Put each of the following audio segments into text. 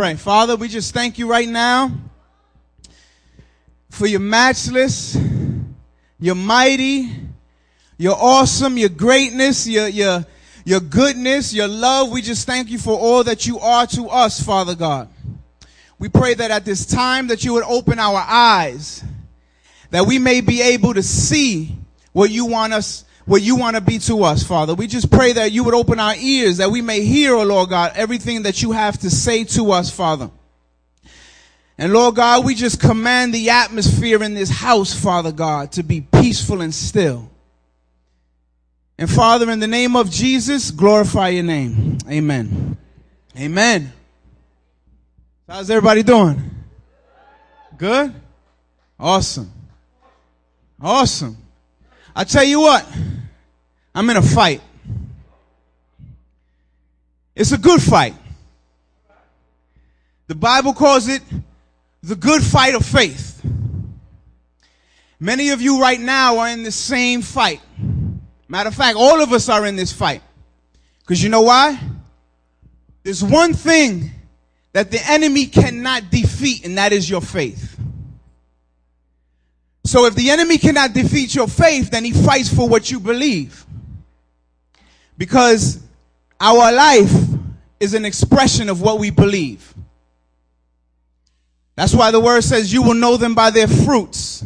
pray. Father, we just thank you right now for your matchless, your mighty, your awesome, your greatness, your, your, your goodness, your love. We just thank you for all that you are to us, Father God. We pray that at this time that you would open our eyes, that we may be able to see what you want us, what you want to be to us, Father. We just pray that you would open our ears, that we may hear, oh Lord God, everything that you have to say to us, Father. And Lord God, we just command the atmosphere in this house, Father God, to be peaceful and still. And Father, in the name of Jesus, glorify your name. Amen. Amen. How's everybody doing? Good? Awesome. Awesome. I tell you what, I'm in a fight. It's a good fight. The Bible calls it the good fight of faith. Many of you right now are in the same fight. Matter of fact, all of us are in this fight. Because you know why? There's one thing that the enemy cannot defeat, and that is your faith. So if the enemy cannot defeat your faith, then he fights for what you believe. Because our life is an expression of what we believe. That's why the word says you will know them by their fruits.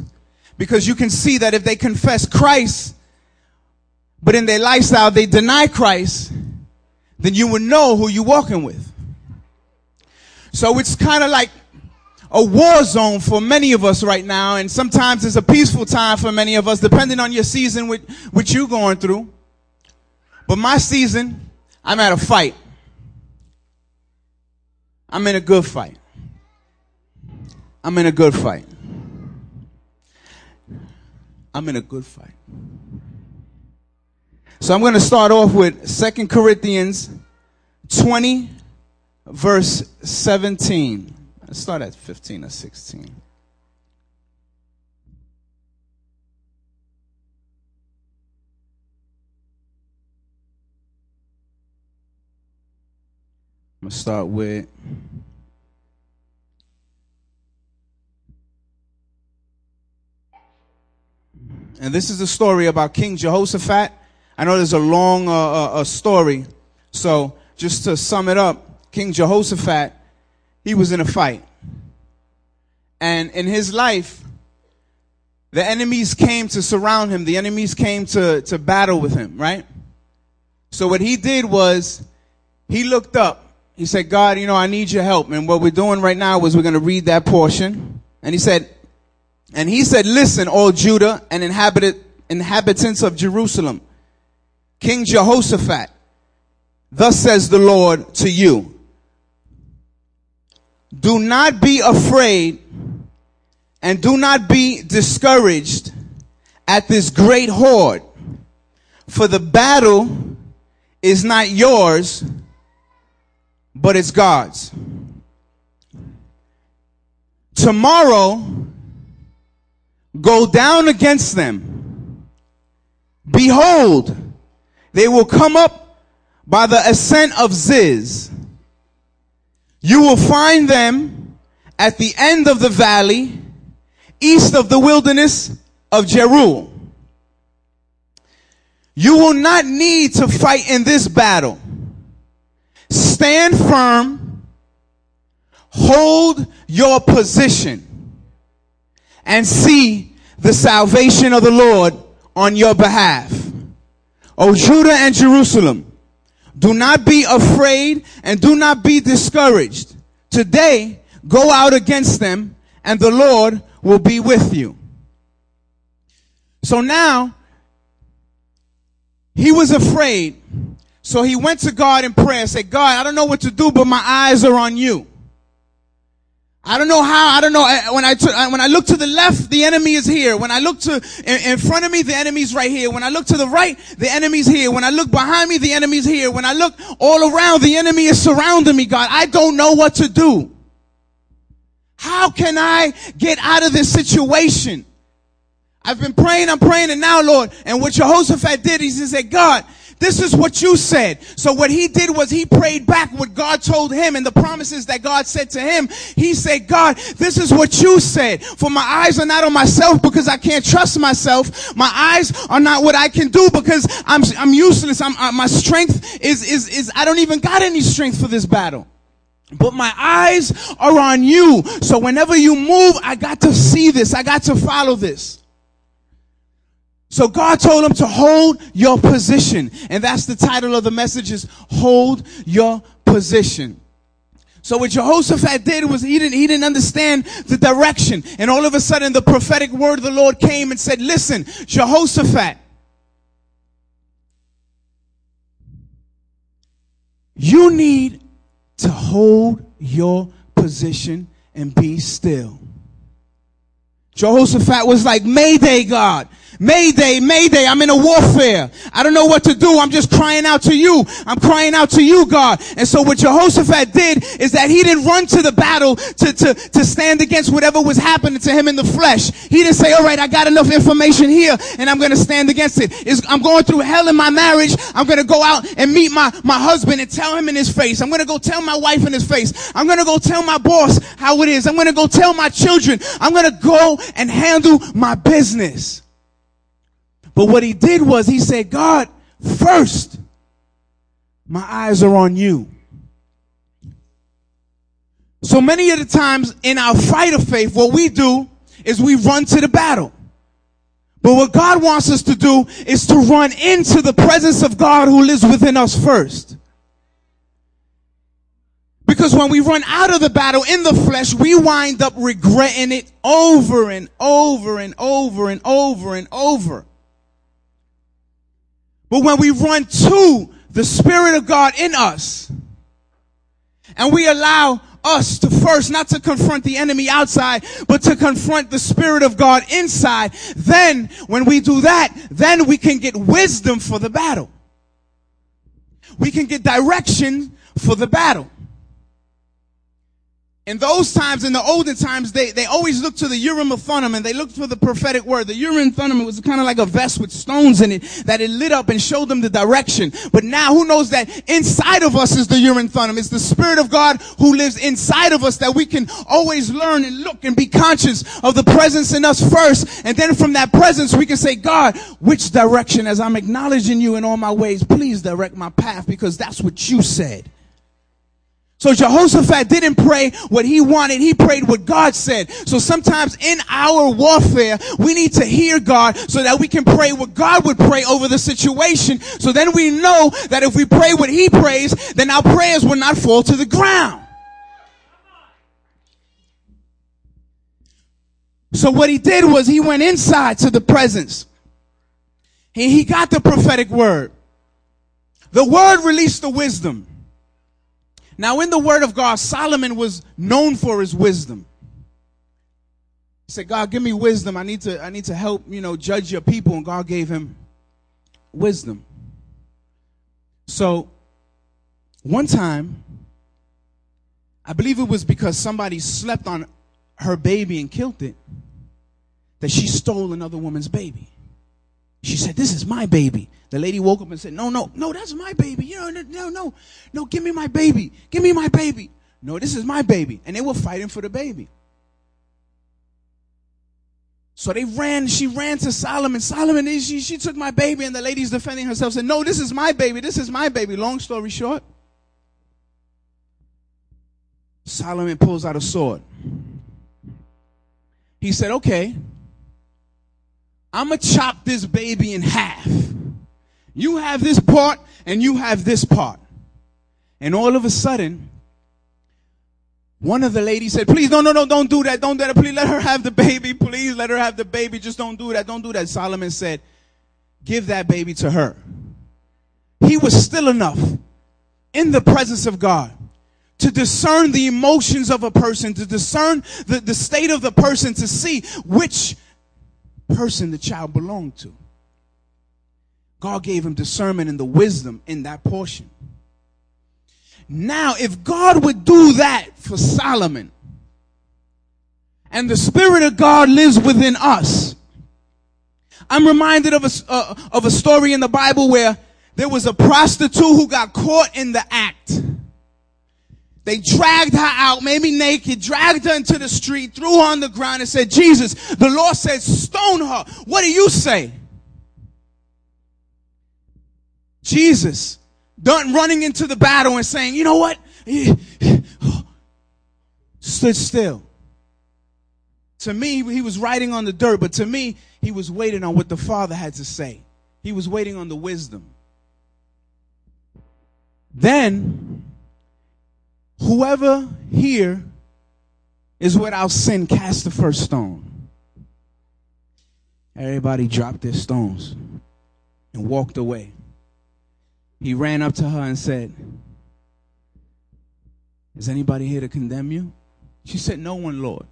Because you can see that if they confess Christ, but in their lifestyle they deny Christ, then you will know who you're walking with. So it's kind of like a war zone for many of us right now, and sometimes it's a peaceful time for many of us, depending on your season which you're going through. But my season, I'm at a fight. I'm in a good fight. I'm in a good fight. I'm in a good fight. So I'm going to start off with Second Corinthians 20, verse 17. Let's start at 15 or 16. I'm going to start with And this is the story about King Jehoshaphat. I know there's a long uh, uh, story. So just to sum it up, King Jehoshaphat, he was in a fight. And in his life, the enemies came to surround him. The enemies came to, to battle with him, right? So what he did was he looked up. He said, God, you know, I need your help. And what we're doing right now is we're going to read that portion. And he said, and he said, listen, all Judah and inhabited, inhabitants of Jerusalem, King Jehoshaphat, thus says the Lord to you, do not be afraid and do not be discouraged at this great horde, for the battle is not yours, but it's God's. Tomorrow, Go down against them. Behold, they will come up by the ascent of Ziz. You will find them at the end of the valley, east of the wilderness of Jeruel. You will not need to fight in this battle. Stand firm. Hold your position and see the salvation of the Lord on your behalf. O Judah and Jerusalem, do not be afraid and do not be discouraged. Today, go out against them and the Lord will be with you. So now, he was afraid. So he went to God in prayer and said, God, I don't know what to do, but my eyes are on you. I don't know how. I don't know. Eh, when I eh, when I look to the left, the enemy is here. When I look to in, in front of me, the enemy's right here. When I look to the right, the enemy's here. When I look behind me, the enemy's here. When I look all around, the enemy is surrounding me. God, I don't know what to do. How can I get out of this situation? I've been praying, I'm praying, and now, Lord, and what Jehoshaphat did is he said, God, this is what you said. So what he did was he prayed back what God told him and the promises that God said to him. He said, God, this is what you said. For my eyes are not on myself because I can't trust myself. My eyes are not what I can do because I'm, I'm useless. I'm, uh, my strength is, is, is, I don't even got any strength for this battle. But my eyes are on you. So whenever you move, I got to see this. I got to follow this. So God told him to hold your position. And that's the title of the message is hold your position. So what Jehoshaphat did was he didn't, he didn't understand the direction. And all of a sudden the prophetic word of the Lord came and said, listen, Jehoshaphat, you need to hold your position and be still. Jehoshaphat was like, Mayday, God. Mayday, Mayday, I'm in a warfare. I don't know what to do. I'm just crying out to you. I'm crying out to you, God. And so what Jehoshaphat did is that he didn't run to the battle to, to, to stand against whatever was happening to him in the flesh. He didn't say, all right, I got enough information here and I'm going to stand against it. It's, I'm going through hell in my marriage. I'm going to go out and meet my, my husband and tell him in his face. I'm going to go tell my wife in his face. I'm going to go tell my boss how it is. I'm going to go tell my children. I'm going to go and handle my business. But what he did was he said, God, first, my eyes are on you. So many of the times in our fight of faith, what we do is we run to the battle. But what God wants us to do is to run into the presence of God who lives within us first. Because when we run out of the battle in the flesh, we wind up regretting it over and over and over and over and over. But when we run to the Spirit of God in us, and we allow us to first not to confront the enemy outside, but to confront the Spirit of God inside, then when we do that, then we can get wisdom for the battle. We can get direction for the battle in those times, in the olden times, they, they always looked to the Urim and Thummim and they looked for the prophetic word. The Urim and Thummim was kind of like a vest with stones in it that it lit up and showed them the direction. But now who knows that inside of us is the Urim and Thummim. It's the Spirit of God who lives inside of us that we can always learn and look and be conscious of the presence in us first. And then from that presence, we can say, God, which direction as I'm acknowledging you in all my ways, please direct my path because that's what you said. So Jehoshaphat didn't pray what he wanted. He prayed what God said. So sometimes in our warfare, we need to hear God so that we can pray what God would pray over the situation. So then we know that if we pray what he prays, then our prayers will not fall to the ground. So what he did was he went inside to the presence. He, he got the prophetic word. The word released the wisdom. Now, in the word of God, Solomon was known for his wisdom. He said, God, give me wisdom. I need to, I need to help, you know, judge your people. And God gave him wisdom. So, one time, I believe it was because somebody slept on her baby and killed it, that she stole another woman's baby. She said, This is my baby. The lady woke up and said, No, no, no, that's my baby. You know, no, no, no, no, give me my baby. Give me my baby. No, this is my baby. And they were fighting for the baby. So they ran, she ran to Solomon. Solomon, she, she took my baby, and the lady's defending herself, said, No, this is my baby. This is my baby. Long story short, Solomon pulls out a sword. He said, Okay, I'm going to chop this baby in half. You have this part and you have this part. And all of a sudden, one of the ladies said, please, no, no, no, don't do that. Don't do that. Please let her have the baby. Please let her have the baby. Just don't do that. Don't do that. Solomon said, give that baby to her. He was still enough in the presence of God to discern the emotions of a person, to discern the, the state of the person, to see which person the child belonged to. God gave him discernment and the wisdom in that portion. Now, if God would do that for Solomon, and the Spirit of God lives within us, I'm reminded of a, uh, of a story in the Bible where there was a prostitute who got caught in the act. They dragged her out, made me naked, dragged her into the street, threw her on the ground and said, Jesus, the Lord said, stone her. What do you say? Jesus, done running into the battle and saying, you know what? Stood still. To me, he was writing on the dirt, but to me, he was waiting on what the Father had to say. He was waiting on the wisdom. Then, whoever here is without sin, cast the first stone. Everybody dropped their stones and walked away. He ran up to her and said, Is anybody here to condemn you? She said, No one, Lord.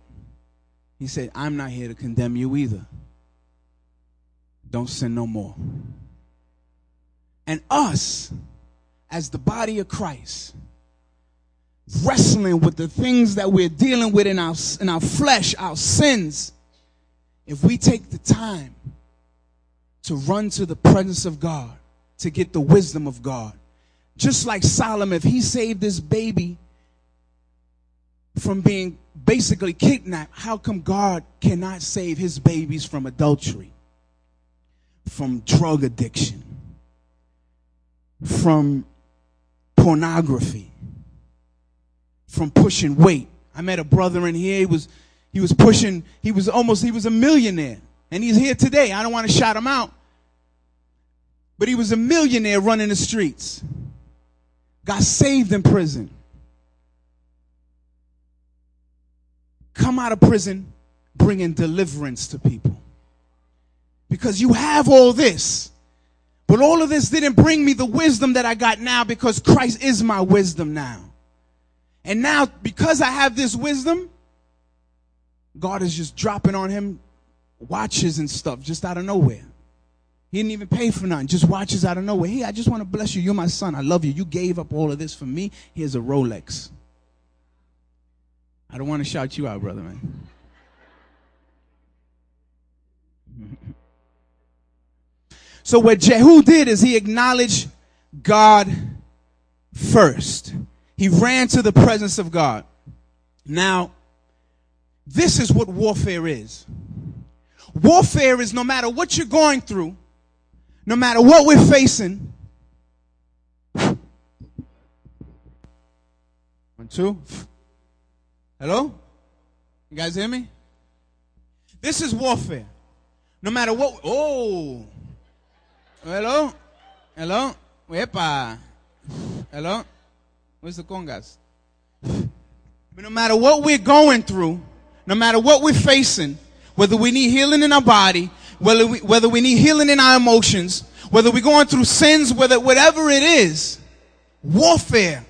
He said, I'm not here to condemn you either. Don't sin no more. And us, as the body of Christ, wrestling with the things that we're dealing with in our, in our flesh, our sins, if we take the time to run to the presence of God, to get the wisdom of God, just like Solomon, if he saved this baby from being basically kidnapped, how come God cannot save his babies from adultery, from drug addiction, from pornography, from pushing weight? I met a brother in here, he was he was pushing, he was almost he was a millionaire. And he's here today. I don't want to shout him out. But he was a millionaire running the streets. Got saved in prison come out of prison bringing deliverance to people. Because you have all this. But all of this didn't bring me the wisdom that I got now because Christ is my wisdom now. And now, because I have this wisdom, God is just dropping on him watches and stuff just out of nowhere. He didn't even pay for nothing, just watches out of nowhere. Hey, I just want to bless you. You're my son. I love you. You gave up all of this for me. Here's a Rolex. I don't want to shout you out, brother, man. so what Jehu did is he acknowledged God first. He ran to the presence of God. Now, this is what warfare is. Warfare is no matter what you're going through, no matter what we're facing. One, two. Hello? You guys hear me? This is warfare. No matter what. Oh. Hello? Hello? Epa. Hello? Where's the congas? But no matter what we're going through, no matter what we're facing, whether we need healing in our body, whether we, whether we need healing in our emotions, whether we're going through sins, whether whatever it is, warfare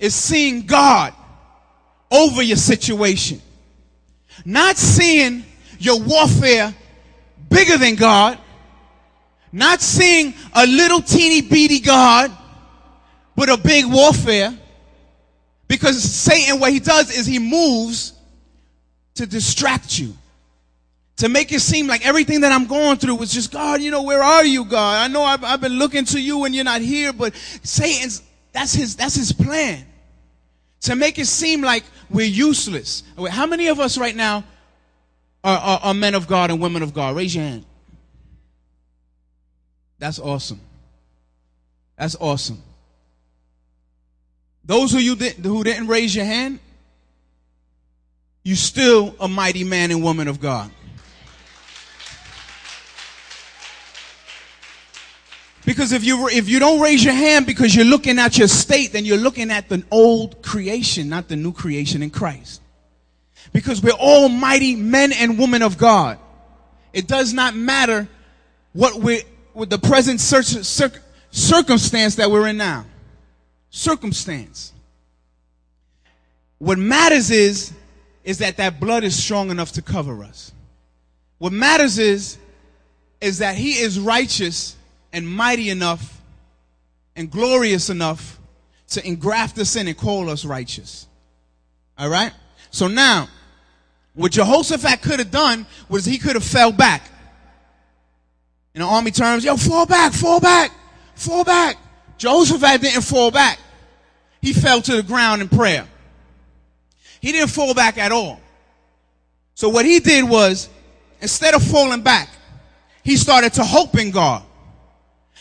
is seeing God over your situation. Not seeing your warfare bigger than God. Not seeing a little teeny beady God, but a big warfare. Because Satan, what he does is he moves to distract you. To make it seem like everything that I'm going through was just, God, you know, where are you, God? I know I've, I've been looking to you and you're not here, but Satan's, that's his, that's his plan to make it seem like we're useless. How many of us right now are, are, are men of God and women of God? Raise your hand. That's awesome. That's awesome. Those who you did, who didn't raise your hand, you still a mighty man and woman of God. Because if you, if you don't raise your hand because you're looking at your state, then you're looking at the old creation, not the new creation in Christ. Because we're all mighty men and women of God. It does not matter what we with the present circumstance that we're in now. Circumstance. What matters is, is that that blood is strong enough to cover us. What matters is, is that he is righteous and mighty enough and glorious enough to engraft us in and call us righteous. All right? So now, what Jehoshaphat could have done was he could have fell back. In the army terms, yo, fall back, fall back, Fall back. Jehoshaphat didn't fall back. He fell to the ground in prayer. He didn't fall back at all. So what he did was, instead of falling back, he started to hope in God.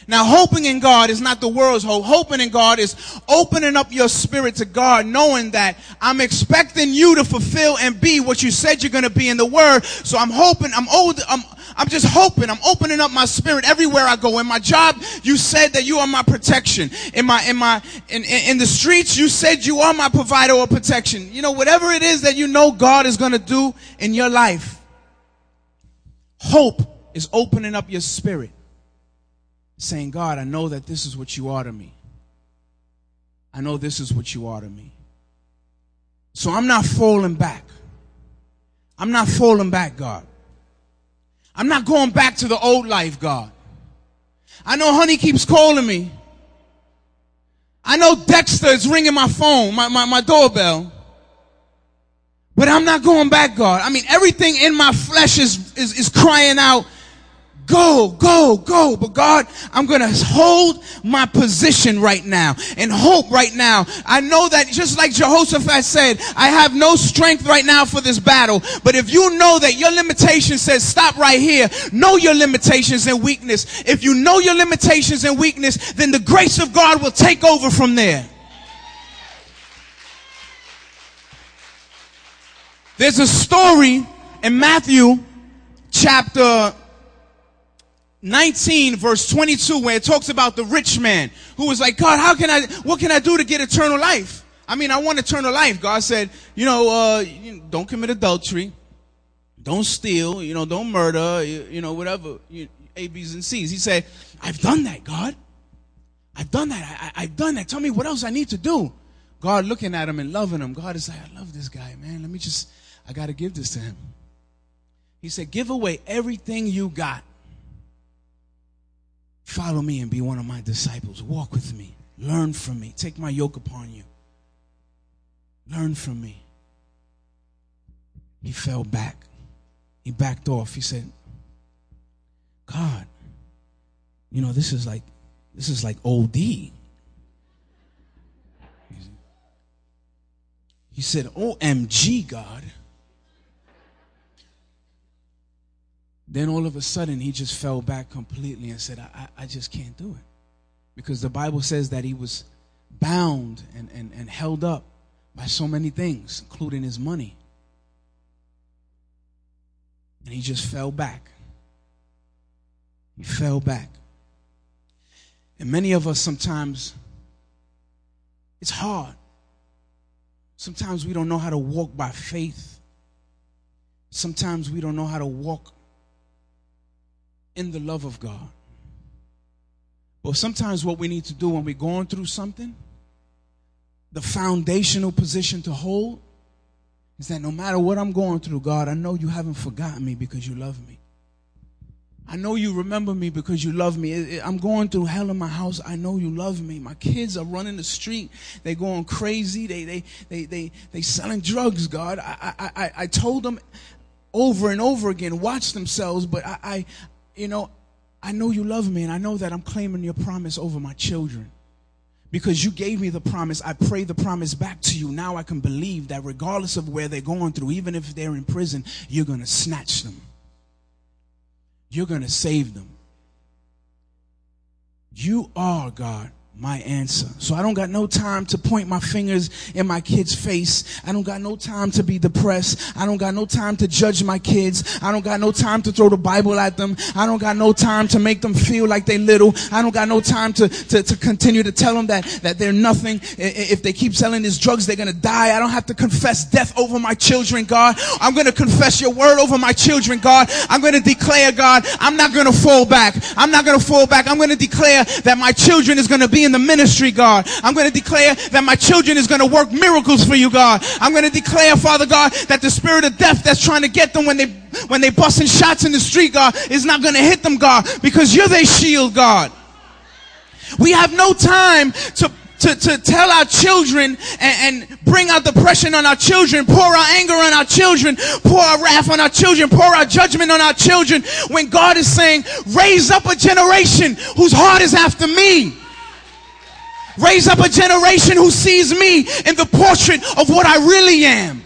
Now, hoping in God is not the world's hope. Hoping in God is opening up your spirit to God, knowing that I'm expecting you to fulfill and be what you said you're going to be in the Word. So I'm hoping, I'm old, I'm, I'm just hoping, I'm opening up my spirit everywhere I go. In my job, you said that you are my protection. In my, in my, in, in, in the streets, you said you are my provider or protection. You know, whatever it is that you know God is going to do in your life, hope is opening up your spirit saying, God, I know that this is what you are to me. I know this is what you are to me. So I'm not falling back. I'm not falling back, God. I'm not going back to the old life, God. I know honey keeps calling me. I know Dexter is ringing my phone, my, my, my doorbell. But I'm not going back, God. I mean, everything in my flesh is, is, is crying out, Go, go, go. But God, I'm going to hold my position right now and hope right now. I know that just like Jehoshaphat said, I have no strength right now for this battle. But if you know that your limitation says stop right here, know your limitations and weakness. If you know your limitations and weakness, then the grace of God will take over from there. There's a story in Matthew chapter 19 verse 22 where it talks about the rich man who was like, God, how can I, what can I do to get eternal life? I mean, I want eternal life. God said, you know, uh, don't commit adultery. Don't steal, you know, don't murder, you, you know, whatever, you, A, B's, and C's. He said, I've done that, God. I've done that. I, have done that. Tell me what else I need to do. God looking at him and loving him. God is like, I love this guy, man. Let me just, I got to give this to him. He said, give away everything you got Follow me and be one of my disciples. Walk with me. Learn from me. Take my yoke upon you. Learn from me. He fell back. He backed off. He said, God, you know, this is like this is like OD. He said, OMG, God. Then all of a sudden, he just fell back completely and said, I, I just can't do it. Because the Bible says that he was bound and, and, and held up by so many things, including his money. And he just fell back. He fell back. And many of us sometimes, it's hard. Sometimes we don't know how to walk by faith. Sometimes we don't know how to walk in the love of God. But sometimes what we need to do when we're going through something, the foundational position to hold is that no matter what I'm going through, God, I know you haven't forgotten me because you love me. I know you remember me because you love me. I'm going through hell in my house. I know you love me. My kids are running the street. They're going crazy. They, they, they, they, they selling drugs, God. I, I, I, I told them over and over again, watch themselves, but I, I, you know, I know you love me and I know that I'm claiming your promise over my children. Because you gave me the promise, I pray the promise back to you. Now I can believe that regardless of where they're going through, even if they're in prison, you're going to snatch them. You're going to save them. You are, God, my answer. So I don't got no time to point my fingers in my kid's face. I don't got no time to be depressed. I don't got no time to judge my kids. I don't got no time to throw the Bible at them. I don't got no time to make them feel like they little. I don't got no time to, to, to continue to tell them that, that they're nothing. If they keep selling these drugs, they're to die. I don't have to confess death over my children, God. I'm to confess your word over my children, God. I'm to declare, God, I'm not to fall back. I'm not to fall back. I'm to declare that my children is to be in the ministry, God. I'm going to declare that my children is going to work miracles for you, God. I'm going to declare, Father God, that the spirit of death that's trying to get them when they, when they busting shots in the street, God, is not going to hit them, God, because you're their shield, God. We have no time to to, to tell our children and, and bring out depression on our children, pour our anger on our children, pour our wrath on our children, pour our judgment on our children, when God is saying, raise up a generation whose heart is after me. Raise up a generation who sees me in the portrait of what I really am.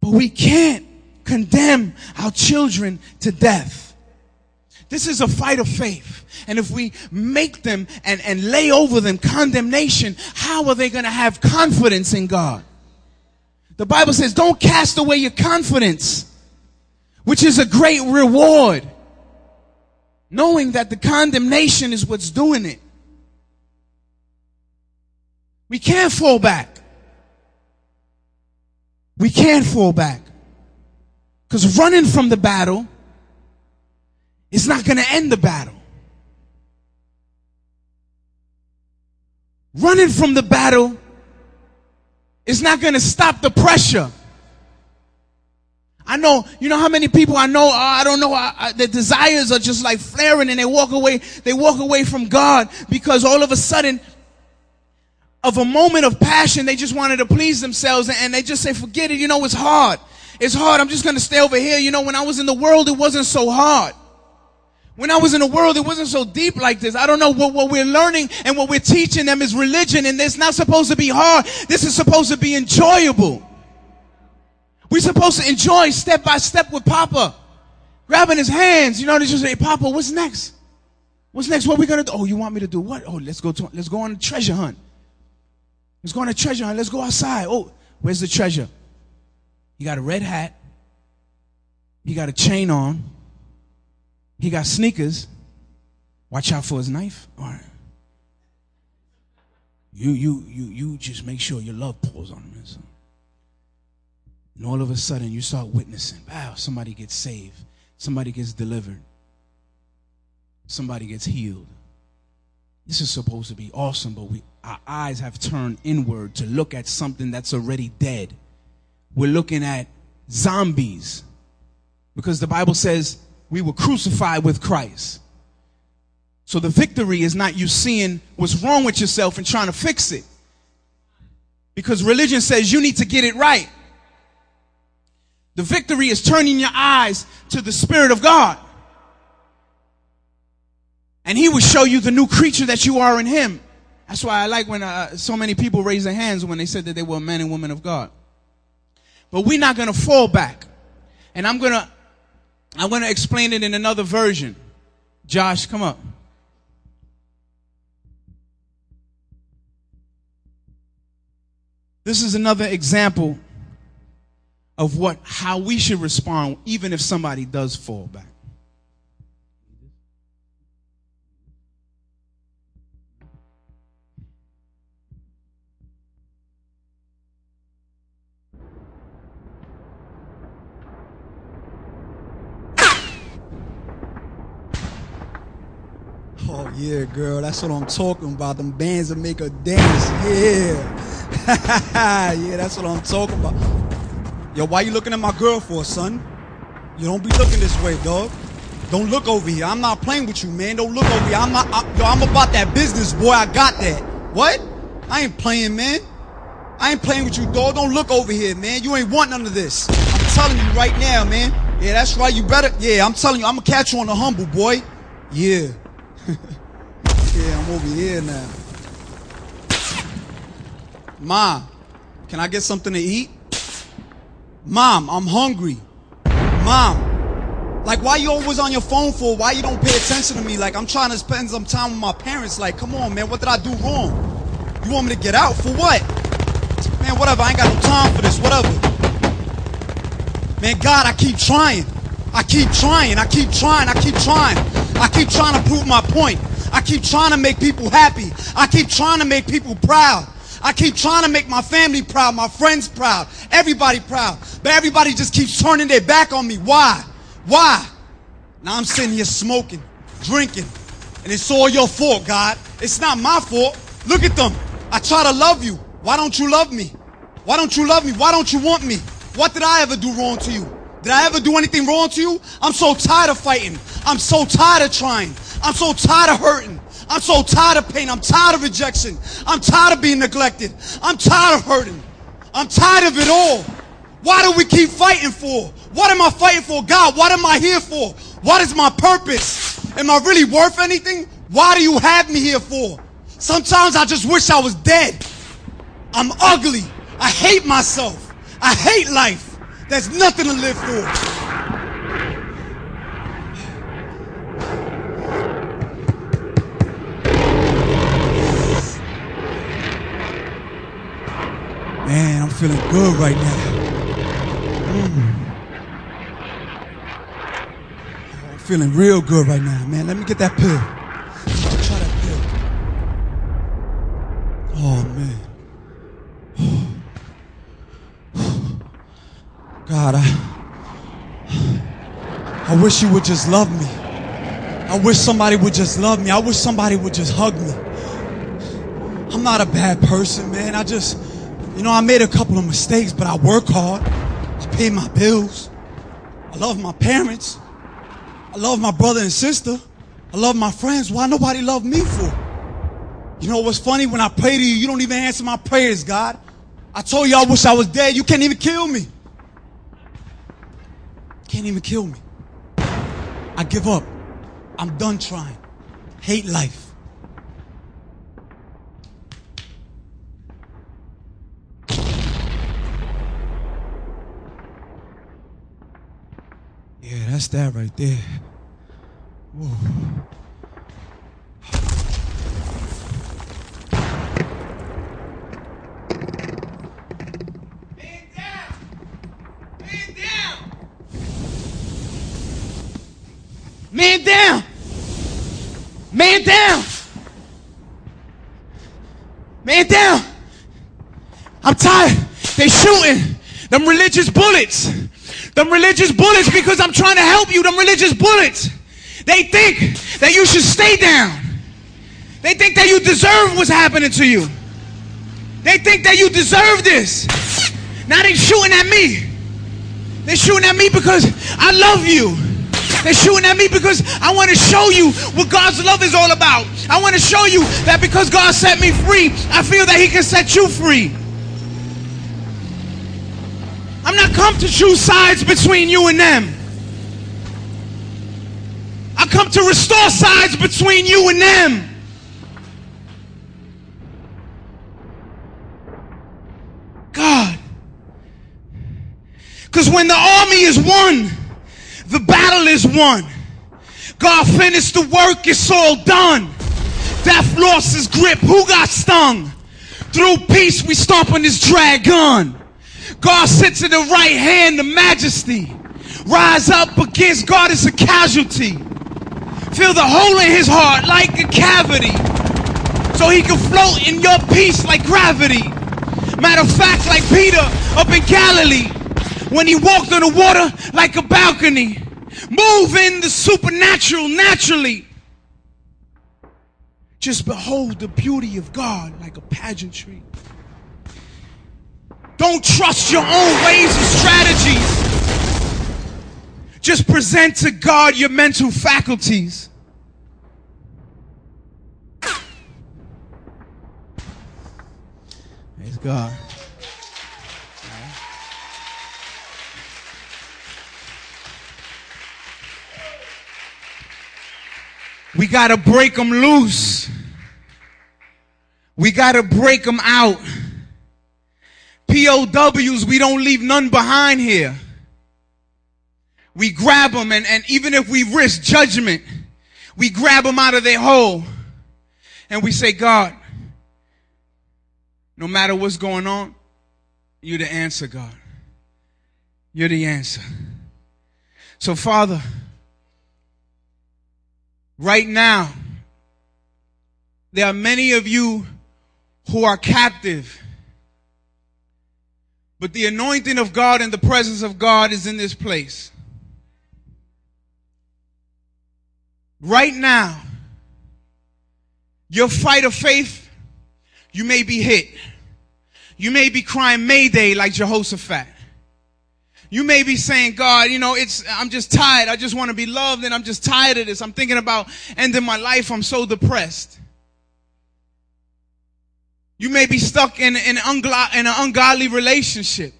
But we can't condemn our children to death. This is a fight of faith. And if we make them and, and lay over them condemnation, how are they going to have confidence in God? The Bible says, don't cast away your confidence, which is a great reward. Knowing that the condemnation is what's doing it. We can't fall back. We can't fall back. Because running from the battle is not going to end the battle. Running from the battle is not going to stop the pressure. I know, you know how many people I know, uh, I don't know, uh, uh, their desires are just like flaring and they walk away, they walk away from God because all of a sudden, of a moment of passion, they just wanted to please themselves and, and they just say, forget it, you know, it's hard. It's hard. I'm just going to stay over here. You know, when I was in the world, it wasn't so hard. When I was in the world, it wasn't so deep like this. I don't know what, what we're learning and what we're teaching them is religion and it's not supposed to be hard. This is supposed to be enjoyable. We're supposed to enjoy step by step with Papa. Grabbing his hands, you know, they just say, Papa, what's next? What's next? What we gonna do? Oh, you want me to do what? Oh, let's go to, let's go on a treasure hunt. Let's go on a treasure hunt. Let's go outside. Oh, where's the treasure? He got a red hat. He got a chain on. He got sneakers. Watch out for his knife. All right. You, you, you, you just make sure your love pours on him. And all of a sudden, you start witnessing. Wow, somebody gets saved. Somebody gets delivered. Somebody gets healed. This is supposed to be awesome, but we, our eyes have turned inward to look at something that's already dead we're looking at zombies because the Bible says we were crucified with Christ. So the victory is not you seeing what's wrong with yourself and trying to fix it. Because religion says you need to get it right. The victory is turning your eyes to the Spirit of God. And He will show you the new creature that you are in Him. That's why I like when uh, so many people raise their hands when they said that they were men and women of God. But we're not going to fall back. And I'm going to, I'm going to explain it in another version. Josh, come up. This is another example of what, how we should respond even if somebody does fall back. Oh yeah, girl, that's what I'm talking about. Them bands that make her dance. Yeah. yeah, that's what I'm talking about. Yo, why you looking at my girl for, son? You don't be looking this way, dog. Don't look over here. I'm not playing with you, man. Don't look over here. I'm not. I, yo, I'm about that business, boy. I got that. What? I ain't playing, man. I ain't playing with you, dog. Don't look over here, man. You ain't want none of this. I'm telling you right now, man. Yeah, that's right. You better. Yeah, I'm telling you. I'm gonna catch you on the humble, boy. Yeah. yeah, I'm over here now. Ma, can I get something to eat? Mom, I'm hungry. Mom, like why you always on your phone for? Why you don't pay attention to me? Like I'm trying to spend some time with my parents. Like, come on, man, what did I do wrong? You want me to get out for what? Man, whatever, I ain't got no time for this, whatever. Man, God, I keep trying. I keep trying, I keep trying, I keep trying. I keep trying to prove my point. I keep trying to make people happy. I keep trying to make people proud. I keep trying to make my family proud, my friends proud, everybody proud. But everybody just keeps turning their back on me. Why? Why? Now I'm sitting here smoking, drinking, and it's all your fault, God. It's not my fault. Look at them. I try to love you. Why don't you love me? Why don't you love me? Why don't you want me? What did I ever do wrong to you? Did I ever do anything wrong to you? I'm so tired of fighting. I'm so tired of trying. I'm so tired of hurting. I'm so tired of pain. I'm tired of rejection. I'm tired of being neglected. I'm tired of hurting. I'm tired of it all. Why do we keep fighting for? What am I fighting for? God, what am I here for? What is my purpose? Am I really worth anything? Why do you have me here for? Sometimes I just wish I was dead. I'm ugly. I hate myself. I hate life. There's nothing to live for. Man, I'm feeling good right now. Mm. I'm feeling real good right now, man. Let me get that pill. Try that pill. Oh, man. God, I, I wish you would just love me. I wish somebody would just love me. I wish somebody would just hug me. I'm not a bad person, man. I just, you know, I made a couple of mistakes, but I work hard. I pay my bills. I love my parents. I love my brother and sister. I love my friends. Why nobody love me for? You know what's funny? When I pray to you, you don't even answer my prayers, God. I told you I wish I was dead. You can't even kill me. Can't even kill me. I give up. I'm done trying. Hate life. That's that right there. Whoa. Man down! Man down! Man down! I'm tired. They shooting them religious bullets. Them religious bullets because I'm trying to help you. Them religious bullets. They think that you should stay down. They think that you deserve what's happening to you. They think that you deserve this. Now they're shooting at me. They're shooting at me because I love you. They're shooting at me because I want to show you what God's love is all about. I want to show you that because God set me free, I feel that He can set you free. I'm come to choose sides between you and them. I come to restore sides between you and them. God. Because when the army is won, the battle is won. God finished the work, it's all done. Death lost his grip. Who got stung? Through peace, we stomp on this dragon. God sits in the right hand, the majesty. Rise up against God is a casualty. Feel the hole in his heart like a cavity. So he can float in your peace like gravity. Matter of fact, like Peter up in Galilee. When he walked on the water like a balcony. Move in the supernatural naturally. Just behold the beauty of God like a pageantry. Don't trust your own ways and strategies. Just present to God your mental faculties. Praise God. We got to break them loose. We got to break them out. POWs, we don't leave none behind here. We grab them, and, and even if we risk judgment, we grab them out of their hole and we say, God, no matter what's going on, you're the answer, God. You're the answer. So, Father, right now, there are many of you who are captive. But the anointing of God and the presence of God is in this place. Right now, your fight of faith, you may be hit. You may be crying Mayday like Jehoshaphat. You may be saying, God, you know, it's, I'm just tired. I just want to be loved and I'm just tired of this. I'm thinking about ending my life. I'm so depressed. You may be stuck in, in, in an ungodly relationship.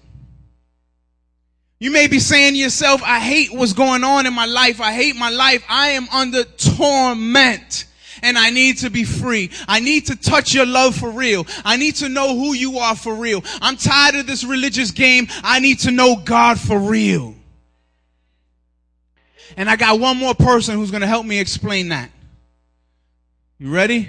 You may be saying to yourself, I hate what's going on in my life. I hate my life. I am under torment and I need to be free. I need to touch your love for real. I need to know who you are for real. I'm tired of this religious game. I need to know God for real. And I got one more person who's going to help me explain that. You ready?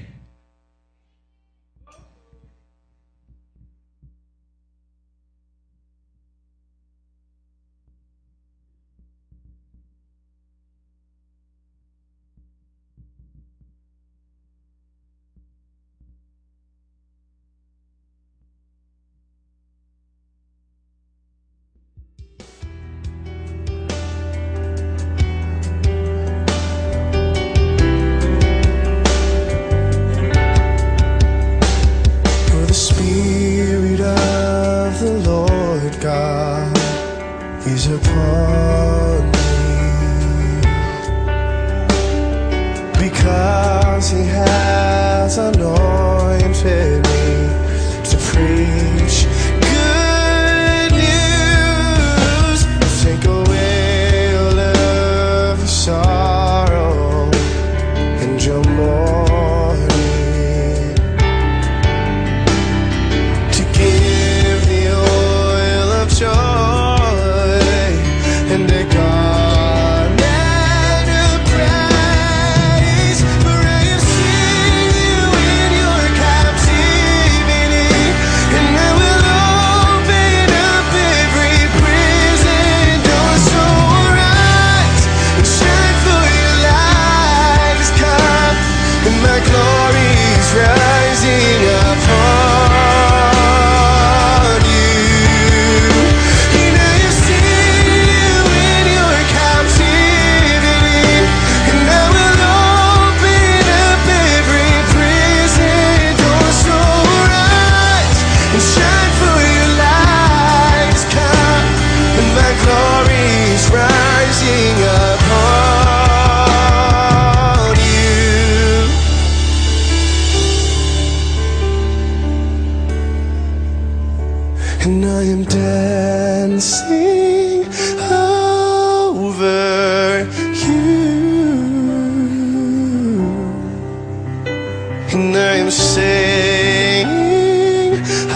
and I am singing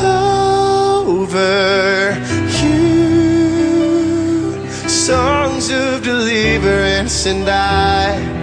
over you songs of deliverance, and I.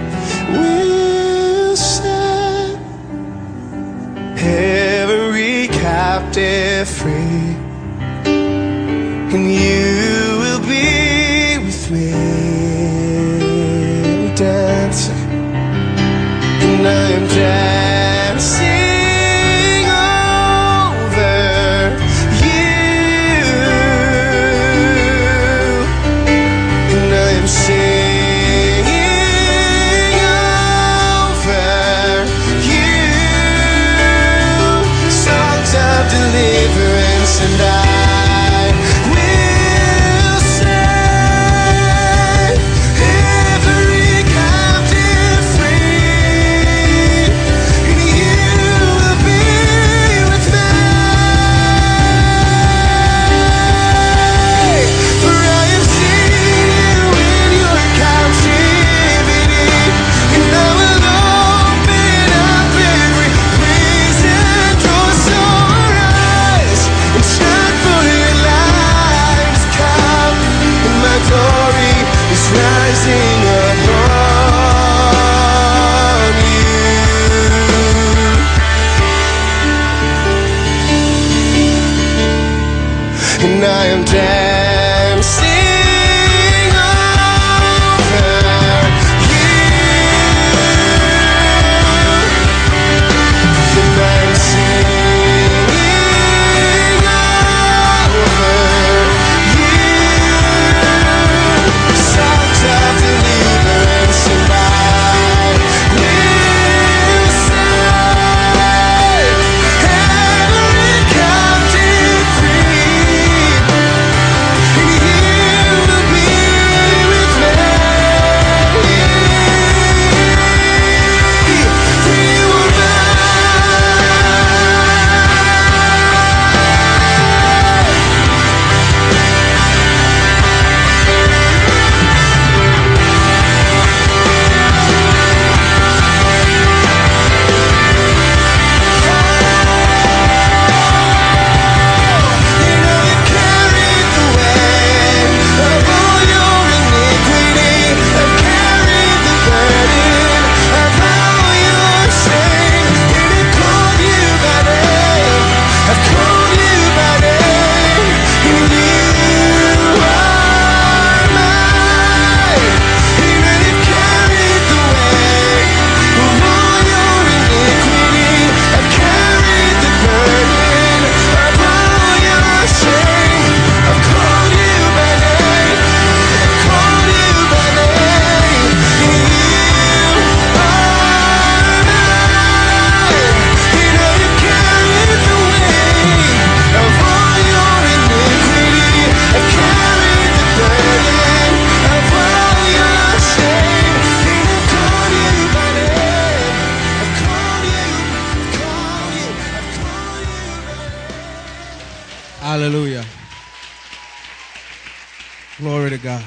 Glory to God.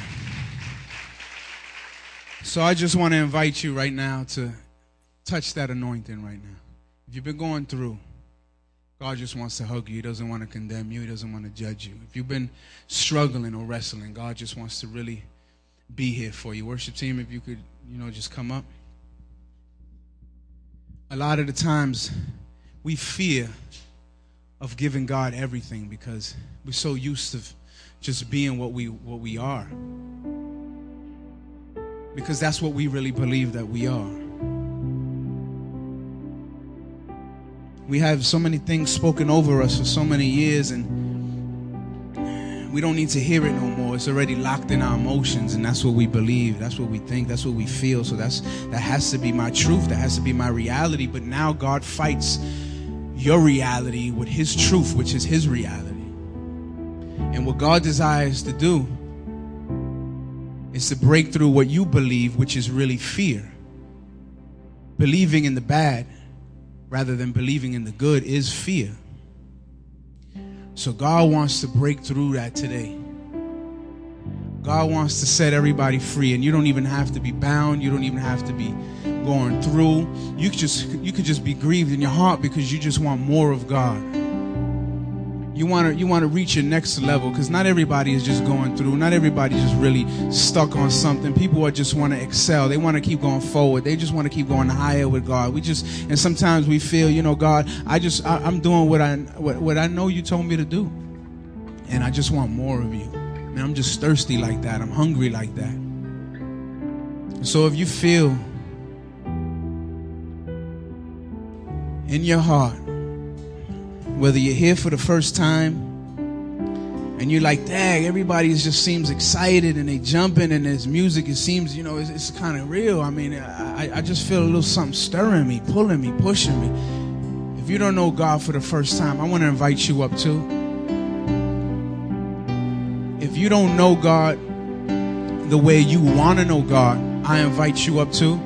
So I just want to invite you right now to touch that anointing right now. If you've been going through, God just wants to hug you. He doesn't want to condemn you. He doesn't want to judge you. If you've been struggling or wrestling, God just wants to really be here for you. Worship team, if you could, you know, just come up. A lot of the times we fear of giving God everything because we're so used to just being what we what we are. Because that's what we really believe that we are. We have so many things spoken over us for so many years and we don't need to hear it no more. It's already locked in our emotions and that's what we believe. That's what we think. That's what we feel. So that's that has to be my truth. That has to be my reality. But now God fights your reality with his truth, which is his reality. And what God desires to do is to break through what you believe, which is really fear. Believing in the bad rather than believing in the good is fear. So God wants to break through that today. God wants to set everybody free, and you don't even have to be bound. You don't even have to be going through. You could just you could just be grieved in your heart because you just want more of God. You want to you want to reach your next level because not everybody is just going through. Not everybody's just really stuck on something. People are just want to excel. They want to keep going forward. They just want to keep going higher with God. We just and sometimes we feel, you know, God, I just I, I'm doing what I what, what I know you told me to do, and I just want more of you. and I'm just thirsty like that. I'm hungry like that. So if you feel in your heart, whether you're here for the first time and you're like, dang, everybody just seems excited and they jumping and there's music, it seems, you know, it's, it's kind of real. I mean, I, I just feel a little something stirring me, pulling me, pushing me. If you don't know God for the first time, I want to invite you up too. If you don't know God the way you want to know God, I invite you up too.